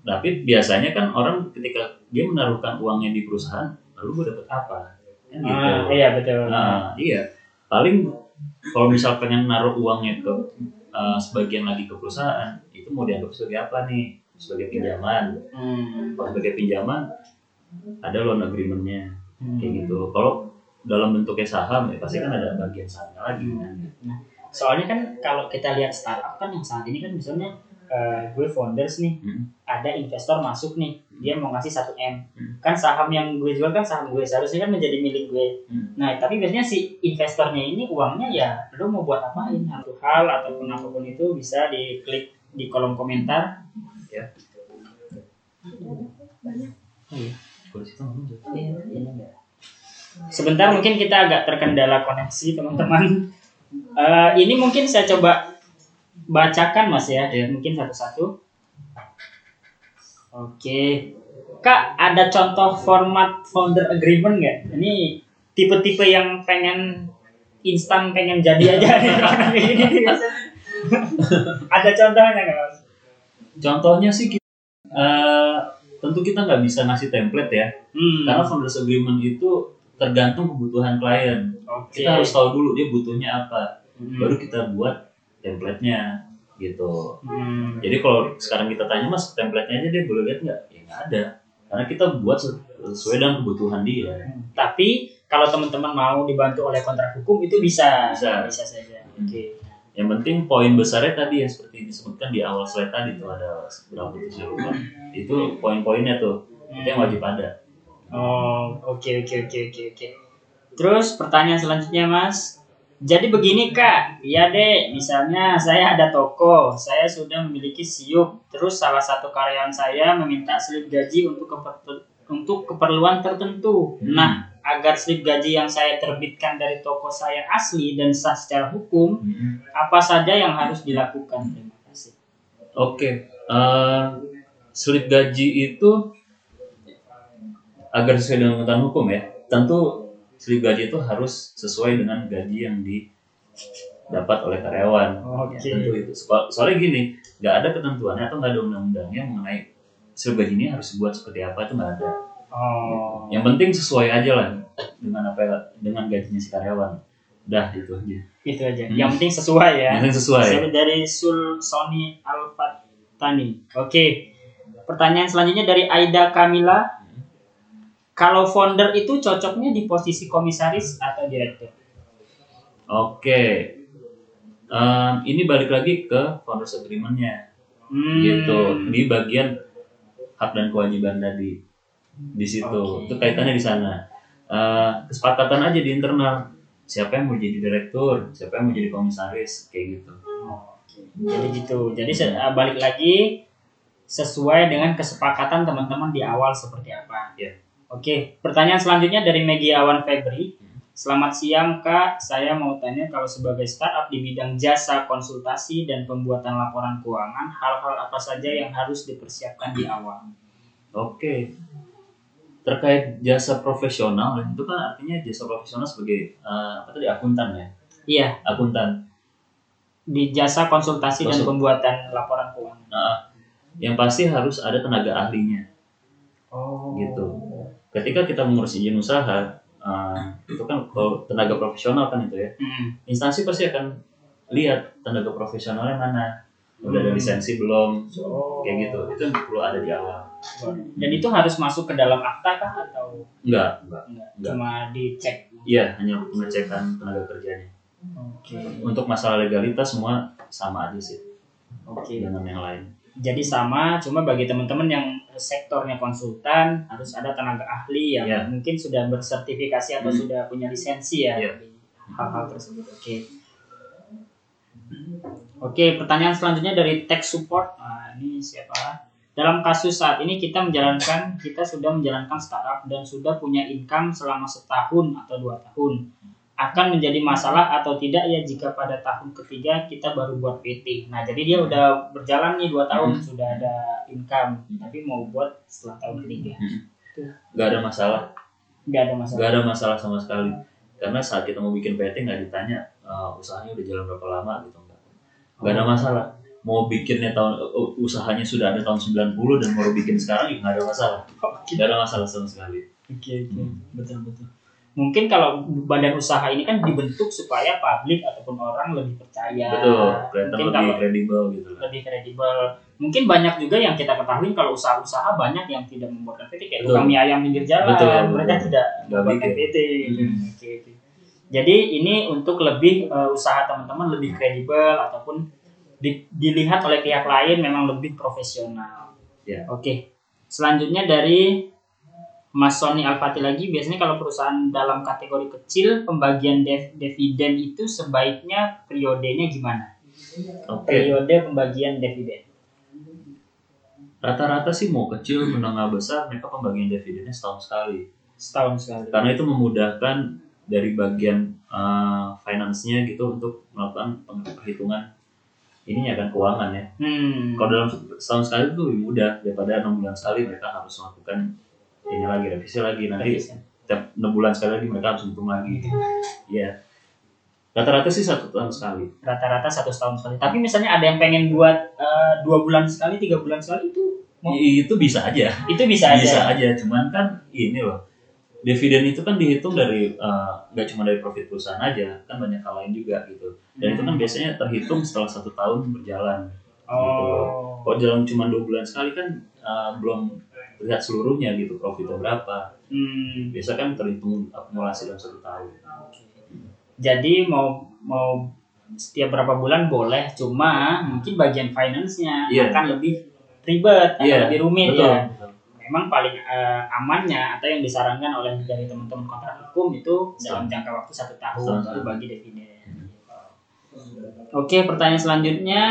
Tapi biasanya kan orang ketika dia menaruhkan uangnya di perusahaan, lalu gue dapet apa? Kan gitu. Ah, iya betul. Nah, iya. Paling kalau misal pengen naruh uangnya ke uh, sebagian lagi ke perusahaan, itu mau dianggap sebagai apa nih? Sebagai pinjaman. Hmm. Kalau sebagai pinjaman, ada loan agreement-nya. Hmm. Kayak gitu. Kalau dalam bentuknya saham, ya pasti kan ada bagian sahamnya lagi. Kan? Soalnya kan kalau kita lihat startup kan yang saat ini kan misalnya eh, gue founders nih, Hmm. ada investor masuk nih, dia mau ngasih 1 m, Hmm. kan saham yang gue jual kan saham gue seharusnya kan menjadi milik gue. Hmm. Nah tapi biasanya si investornya ini uangnya ya lo mau buat apain? Satu hal ataupun apa pun itu bisa diklik di kolom komentar. Ya. Oh, iya. Sebentar mungkin kita agak terkendala koneksi teman-teman. Eh, ini mungkin saya coba bacakan mas ya, Iya. mungkin satu-satu. Oke, kak ada contoh format founder agreement nggak? Ini tipe-tipe yang pengen instan pengen jadi aja *laughs* ada contohnya nggak mas? Contohnya sih, kita, uh, tentu kita nggak bisa ngasih template ya. Hmm. Karena founders agreement itu tergantung kebutuhan klien. Oke. Kita harus tahu dulu dia butuhnya apa. Hmm. baru kita buat template-nya gitu. Hmm. Jadi kalau sekarang kita tanya mas template-nya aja dia boleh lihat nggak? Ya nggak ada. Karena kita buat sesuai dengan kebutuhan dia. Tapi kalau teman-teman mau dibantu oleh kontrak hukum itu bisa Bisa. bisa saja oke Yang penting poin besarnya tadi yang seperti disebutkan di awal slide tadi itu ada berapa lupa. Itu poin-poinnya tuh. Itu yang wajib ada. Oh, oke oke oke oke oke. Terus pertanyaan selanjutnya, Mas. Jadi begini, Kak. Iya, Dek. Misalnya saya ada toko, saya sudah memiliki siup. Terus salah satu karyawan saya meminta slip gaji untuk keper- untuk keperluan tertentu. Hmm. Nah, agar slip gaji yang saya terbitkan dari toko saya asli dan sah secara hukum, apa saja yang harus dilakukan? Terima kasih. Oke, eh, slip gaji itu agar sesuai dengan ketentuan hukum ya. Tentu slip gaji itu harus sesuai dengan gaji yang didapat oleh karyawan. Oke. Ya, tentu itu. So- Soalnya gini, nggak ada ketentuannya atau nggak ada undang-undangnya mengenai slip gaji ini harus dibuat seperti apa itu nggak ada. Oh. Yang penting sesuai aja lah dengan apa dengan gajinya si karyawan. Dah itu aja. Itu aja. Hmm. Yang penting sesuai ya. Yang penting sesuai. Dari- dari Sul Sony Alfatani. Oke. Pertanyaan selanjutnya dari Aida Kamila. Kalau founder itu cocoknya di posisi komisaris atau direktur? Oke. Em, ini balik lagi ke founders agreement-nya. Hmm. gitu di bagian hak dan kewajiban tadi di situ Oke. itu kaitannya di sana Eh, kesepakatan aja di internal siapa yang mau jadi direktur siapa yang mau jadi komisaris kayak gitu Oke. Jadi gitu. Jadi eh, balik lagi sesuai dengan kesepakatan teman-teman di awal seperti apa. Iya. Oke. Pertanyaan selanjutnya dari Megi Awan Febri. Selamat siang Kak, saya mau tanya kalau sebagai startup di bidang jasa konsultasi dan pembuatan laporan keuangan, hal-hal apa saja yang harus dipersiapkan di awal? oke terkait jasa profesional itu kan artinya jasa profesional sebagai eh, apa tadi akuntan ya Iya, akuntan di jasa konsultasi dan Konsul- pembuatan laporan keuangan. Nah, yang pasti harus ada tenaga ahlinya Oh. Gitu. Ketika kita mengurus izin usaha eh, itu kan kalau tenaga profesional kan itu ya Hmm. instansi pasti akan lihat tenaga profesionalnya mana udah ada lisensi belum Oh. kayak gitu itu perlu ada di awal Dan itu harus masuk ke dalam akta kah atau enggak enggak enggak? Enggak. Cuma dicek. iya hanya pengecekan tenaga kerjanya Oke. untuk masalah legalitas semua sama aja sih Oke. dengan yang lain Jadi sama, cuma bagi teman-teman yang sektornya konsultan harus ada tenaga ahli yang Iya. mungkin sudah bersertifikasi atau Hmm. sudah punya lisensi ya Iya. di hal-hal tersebut. Oke. Oke, pertanyaan selanjutnya dari tech support. Nah, ini siapa? Dalam kasus saat ini kita menjalankan, kita sudah menjalankan startup dan sudah punya income selama setahun atau dua tahun. Akan menjadi masalah atau tidak ya jika pada tahun ketiga kita baru buat PT. Nah, jadi dia udah berjalan nih dua tahun Hmm. sudah ada income, tapi mau buat setelah tahun ketiga. nggak ada masalah. Nggak ada masalah. nggak ada masalah sama sekali. Karena saat kita mau bikin PT nggak ditanya eh, usahanya udah jalan berapa lama? Gitu nggak. Nggak ada masalah. Mau bikinnya tahun uh, usahanya sudah ada tahun 90 dan mau bikin sekarang juga nggak ada masalah. Nggak ada masalah sama sekali. Oke, oke. betul betul. Mungkin kalau badan usaha ini kan dibentuk supaya publik ataupun orang lebih percaya. betul Mungkin lebih kalau kredibel gitu lah lebih kredibel. Mungkin banyak juga yang kita ketahui kalau usaha-usaha banyak yang tidak membuat PT kayak Betul. tukang mie ayam pinggir jalan, Betul, betul. mereka tidak membuat. PT. Hmm. Oke. Jadi ini untuk lebih eh, usaha teman-teman lebih kredibel ataupun di- dilihat oleh pihak lain memang lebih profesional. Ya. Oke. Selanjutnya dari Mas Sony Alfati lagi biasanya kalau perusahaan dalam kategori kecil pembagian dev- dividen itu sebaiknya periodenya gimana? oke Periode pembagian dividen. rata-rata sih mau kecil menengah besar mereka pembagian dividennya setahun sekali Setahun sekali. karena itu memudahkan dari bagian uh, finance-nya gitu untuk melakukan perhitungan ininya kan keuangan ya Hmm. kalau dalam setahun sekali itu lebih mudah daripada enam bulan sekali mereka harus melakukan ini lagi revisi lagi. Nanti Revisi. tiap enam bulan sekali lagi mereka harus hitung lagi. Ya rata-rata sih satu tahun sekali. Rata-rata satu tahun sekali. Tapi misalnya ada yang pengen buat eh, dua bulan sekali, tiga bulan sekali itu Mau- itu bisa aja. Itu bisa aja. bisa aja. Cuman kan ini loh. Dividen itu kan dihitung dari eh, nggak cuma dari profit perusahaan aja. Kan banyak hal lain juga gitu. Dan itu kan biasanya terhitung setelah satu tahun berjalan. Oh. kalau jalan cuma dua bulan sekali kan eh, belum lihat seluruhnya gitu profitnya berapa Hmm, biasa kan terhitung akumulasi dalam satu tahun jadi mau mau setiap berapa bulan boleh, cuma mungkin bagian finance-nya Iya. akan lebih ribet, akan Iya, lebih rumit betul, ya. betul. Memang paling eh, amannya atau yang disarankan oleh dari teman-teman kontrak hukum itu dalam jangka waktu satu tahun tahun. bagi dividen. Oke, pertanyaan selanjutnya.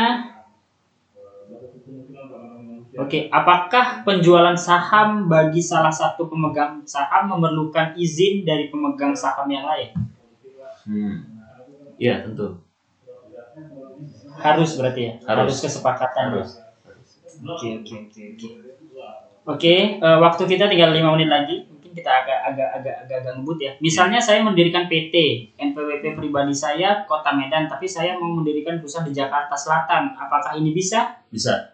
Oke, apakah penjualan saham bagi salah satu pemegang saham memerlukan izin dari pemegang saham yang lain? hmm. iya tentu Harus berarti ya? Harus. kesepakatan. harus Oke, oke, oke, oke. Oke, eh, waktu kita tinggal 5 menit lagi. Mungkin kita agak agak agak agak, agak ngebut ya. Misalnya saya mendirikan PT, NPWP pribadi saya Kota Medan, tapi saya mau mendirikan perusahaan di Jakarta Selatan. Apakah ini bisa? bisa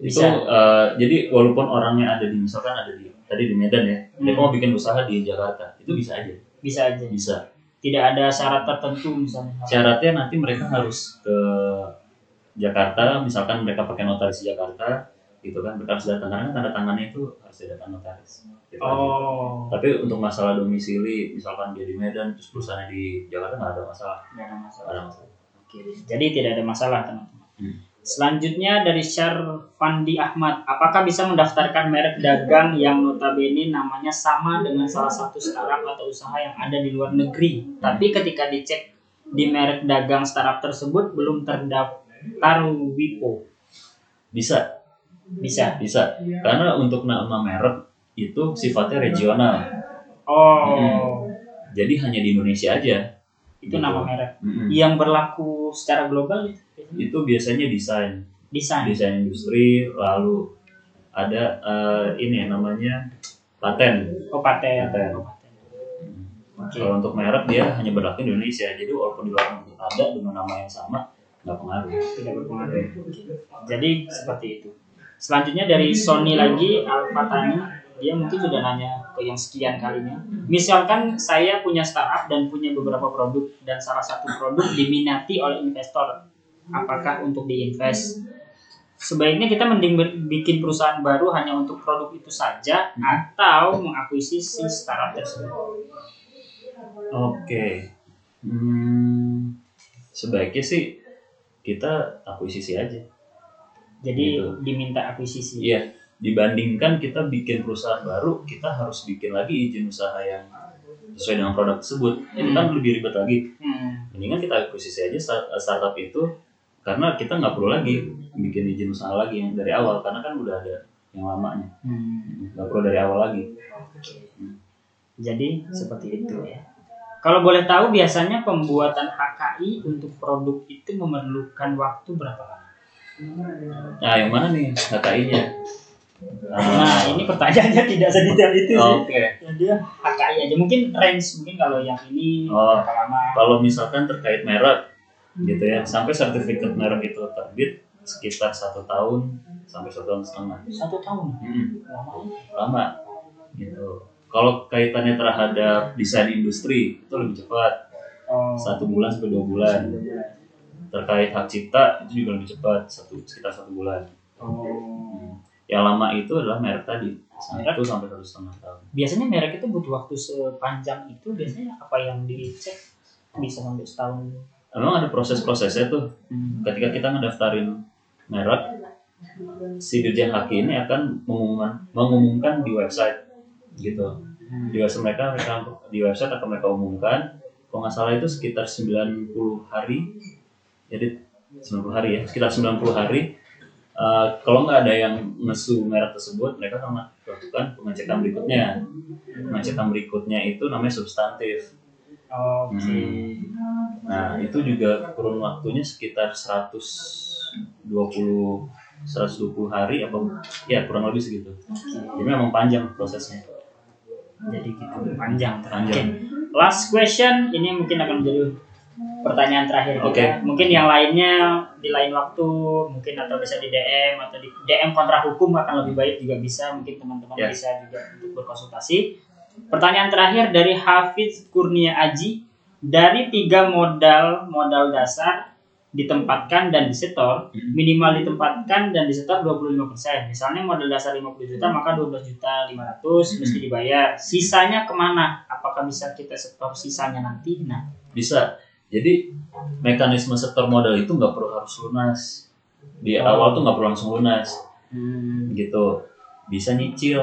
itu eh, jadi walaupun orangnya ada di misalkan ada di tadi di Medan ya dia Hmm. mau bikin usaha di Jakarta itu bisa aja Bisa aja. bisa Tidak ada syarat tertentu misalnya. syaratnya nanti mereka harus ke Jakarta misalkan mereka pakai notaris di Jakarta gitu kan mereka harus datang karena kan tanda tangannya itu harus datang notaris gitu aja. Oh, tapi untuk masalah domisili misalkan dia di Medan terus perusahaannya di Jakarta nggak ada masalah nggak ada masalah. ada masalah Oke, jadi tidak ada masalah teman-teman. Hmm. Selanjutnya dari Syarfandi Ahmad, apakah bisa mendaftarkan merek dagang yang notabene namanya sama dengan salah satu startup atau usaha yang ada di luar negeri, tapi ketika dicek di merek dagang startup tersebut belum terdaftar WIPO? bisa. Bisa. bisa. Karena untuk nama merek itu sifatnya regional. Oh, jadi hanya di Indonesia aja itu nama merek. Mm-mm. Yang berlaku secara global itu itu biasanya desain desain. desain industri lalu ada eh, ini namanya paten Oh, paten. Paten. Oh, paten. Oke. kalau untuk merek dia hanya berlaku di Indonesia jadi walaupun di luar negeri ada dengan nama yang sama nggak pengaruh tidak berpengaruh. Jadi seperti itu. Selanjutnya dari Sony lagi Alfatani dia mungkin sudah nanya ke yang sekian kalinya. Misalkan saya punya startup dan punya beberapa produk dan salah satu produk diminati oleh investor, apakah untuk diinvest? Sebaiknya kita mending bikin perusahaan baru hanya untuk produk itu saja atau mengakuisisi startup tersebut. oke Hmm, sebaiknya sih kita akuisisi aja Jadi Gitu. diminta akuisisi. iya dibandingkan kita bikin perusahaan baru kita harus bikin lagi izin usaha yang sesuai dengan produk tersebut itu kan lebih ribet lagi Hmm. mendingan kita akuisisi aja start- startup itu karena kita nggak perlu lagi bikin izin usaha lagi yang dari awal karena kan udah ada yang lamanya Hmm. nggak perlu dari awal lagi Jadi seperti itu ya. Kalau boleh tahu biasanya pembuatan HKI untuk produk itu memerlukan waktu berapa lama? nah yang mana nih HKI-nya Nah ini pertanyaannya tidak sedetail itu sih. oke Ya, dia HKI aja mungkin range mungkin kalau yang ini Oh. lama? kalau misalkan terkait merek gitu ya sampai sertifikat merek itu terbit sekitar satu tahun sampai satu tahun setengah Satu tahun. Hmm, Lama. lama gitu kalau kaitannya terhadap desain industri itu lebih cepat Oh. satu bulan sampai dua bulan terkait hak cipta itu juga lebih cepat satu sekitar satu bulan Oh. Yang lama itu adalah merek tadi. Satu sampai satu setengah tahun. Biasanya merek itu butuh waktu sepanjang itu biasanya apa yang dicek bisa sampai setahun? memang ada proses-prosesnya tuh. Hmm. ketika kita ngedaftarin merek si dirjen haki ini akan mengumumkan mengumumkan di website gitu. Hmm. di website mereka mereka di website akan mereka umumkan. Kalau nggak salah itu sekitar 90 hari. Jadi 90 hari ya sekitar 90 hari Eh, kalau nggak ada yang ngesu merek tersebut mereka akan melakukan pengecekan berikutnya pengecekan berikutnya itu namanya substantif Oke. Hmm. Nah, itu juga kurun waktunya sekitar 120 120 hari apa ya kurang lebih segitu. Jadi memang panjang prosesnya. Jadi gitu panjang. Panjang. Oke. Last question ini mungkin akan menjadi pertanyaan terakhir kita. Oke. Mungkin yang lainnya di lain waktu mungkin atau bisa di DM atau di DM kontra hukum akan lebih baik juga bisa mungkin teman-teman Ya. bisa juga untuk berkonsultasi. Pertanyaan terakhir dari Hafiz Kurnia Aji dari tiga modal modal dasar ditempatkan dan disetor Hmm. minimal ditempatkan dan disetor 25%. Misalnya modal dasar 50 juta maka 12 juta 500 mesti dibayar. Sisanya ke mana? Apakah bisa kita setor sisanya nanti? Nah, bisa jadi mekanisme setor modal itu nggak perlu harus lunas. Di Oh. awal tuh nggak perlu langsung lunas. Hmm. gitu. Bisa nyicil.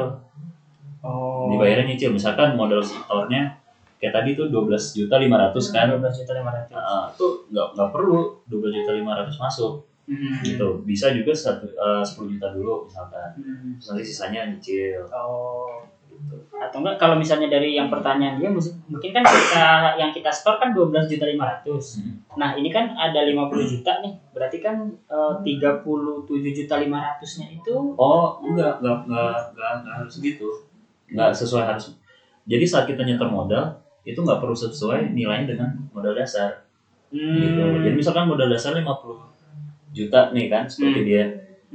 Oh, dibayarnya nyicil. Misalkan modal setornya kayak tadi tuh 12 juta 500 kan? 12 juta 500. Nah, tuh nggak nggak perlu 12 juta 500 masuk. Hmm. gitu. Bisa juga satu eh, 10 juta dulu misalkan. Hmm. Nanti sisanya nyicil. Oh, gitu atau enggak kalau misalnya dari yang pertanyaan dia mungkin kan kita yang kita store kan 12 juta 500 Hmm. nah ini kan ada 50 juta nih. Berarti kan eh, 37 juta 500 nya itu oh enggak enggak enggak enggak, enggak harus gitu. Enggak sesuai harus. Jadi saat kita nyetor modal itu nggak perlu sesuai nilainya dengan modal dasar. Gitu. Hmm, jadi misalkan modal dasar 50 juta nih kan seperti Hmm. dia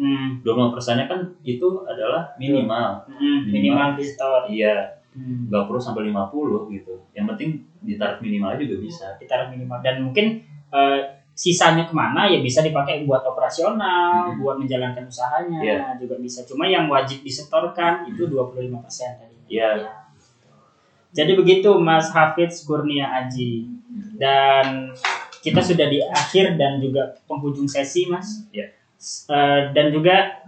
hmm, 25 persennya kan itu adalah minimal hmm, minimal di store iya hmm, nggak perlu sampai 50 gitu yang penting di tarif minimalnya juga bisa ditaruh minimal dan mungkin eh, sisanya ke mana ya bisa dipakai buat operasional Hmm. buat menjalankan usahanya Iya. juga bisa cuma yang wajib disetorkan itu 25% tadi Iya. Jadi begitu Mas Hafiz Kurnia Aji. Dan kita sudah di akhir dan juga penghujung sesi Mas. Ya. Eh, dan juga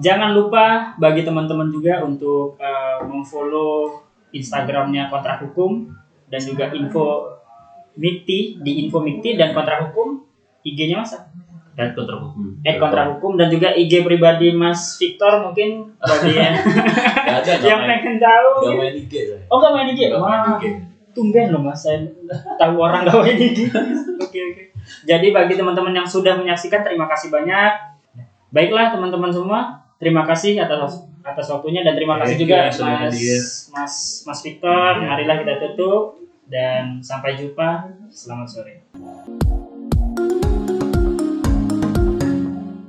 jangan lupa bagi teman-teman juga untuk eh, memfollow Instagramnya Kontrak Hukum dan juga info Mikti di info Mikti dan Kontrak Hukum IG-nya Mas Head kontrak hukum. eh Kontrak Hukum dan juga IG pribadi Mas Victor mungkin bagi *laughs* yang, ada, yang main, pengen tahu nggak main IG saya. Oh gak main IG? Nggak main IG. tumben loh mas, saya tahu orang gak main IG. *laughs* Oke oke. Jadi bagi teman-teman yang sudah menyaksikan, terima kasih banyak. Baiklah teman-teman semua, terima kasih atas atas waktunya dan terima kasih juga sudah mas mas mas Victor. Ya. Marilah kita tutup dan sampai jumpa. Selamat sore.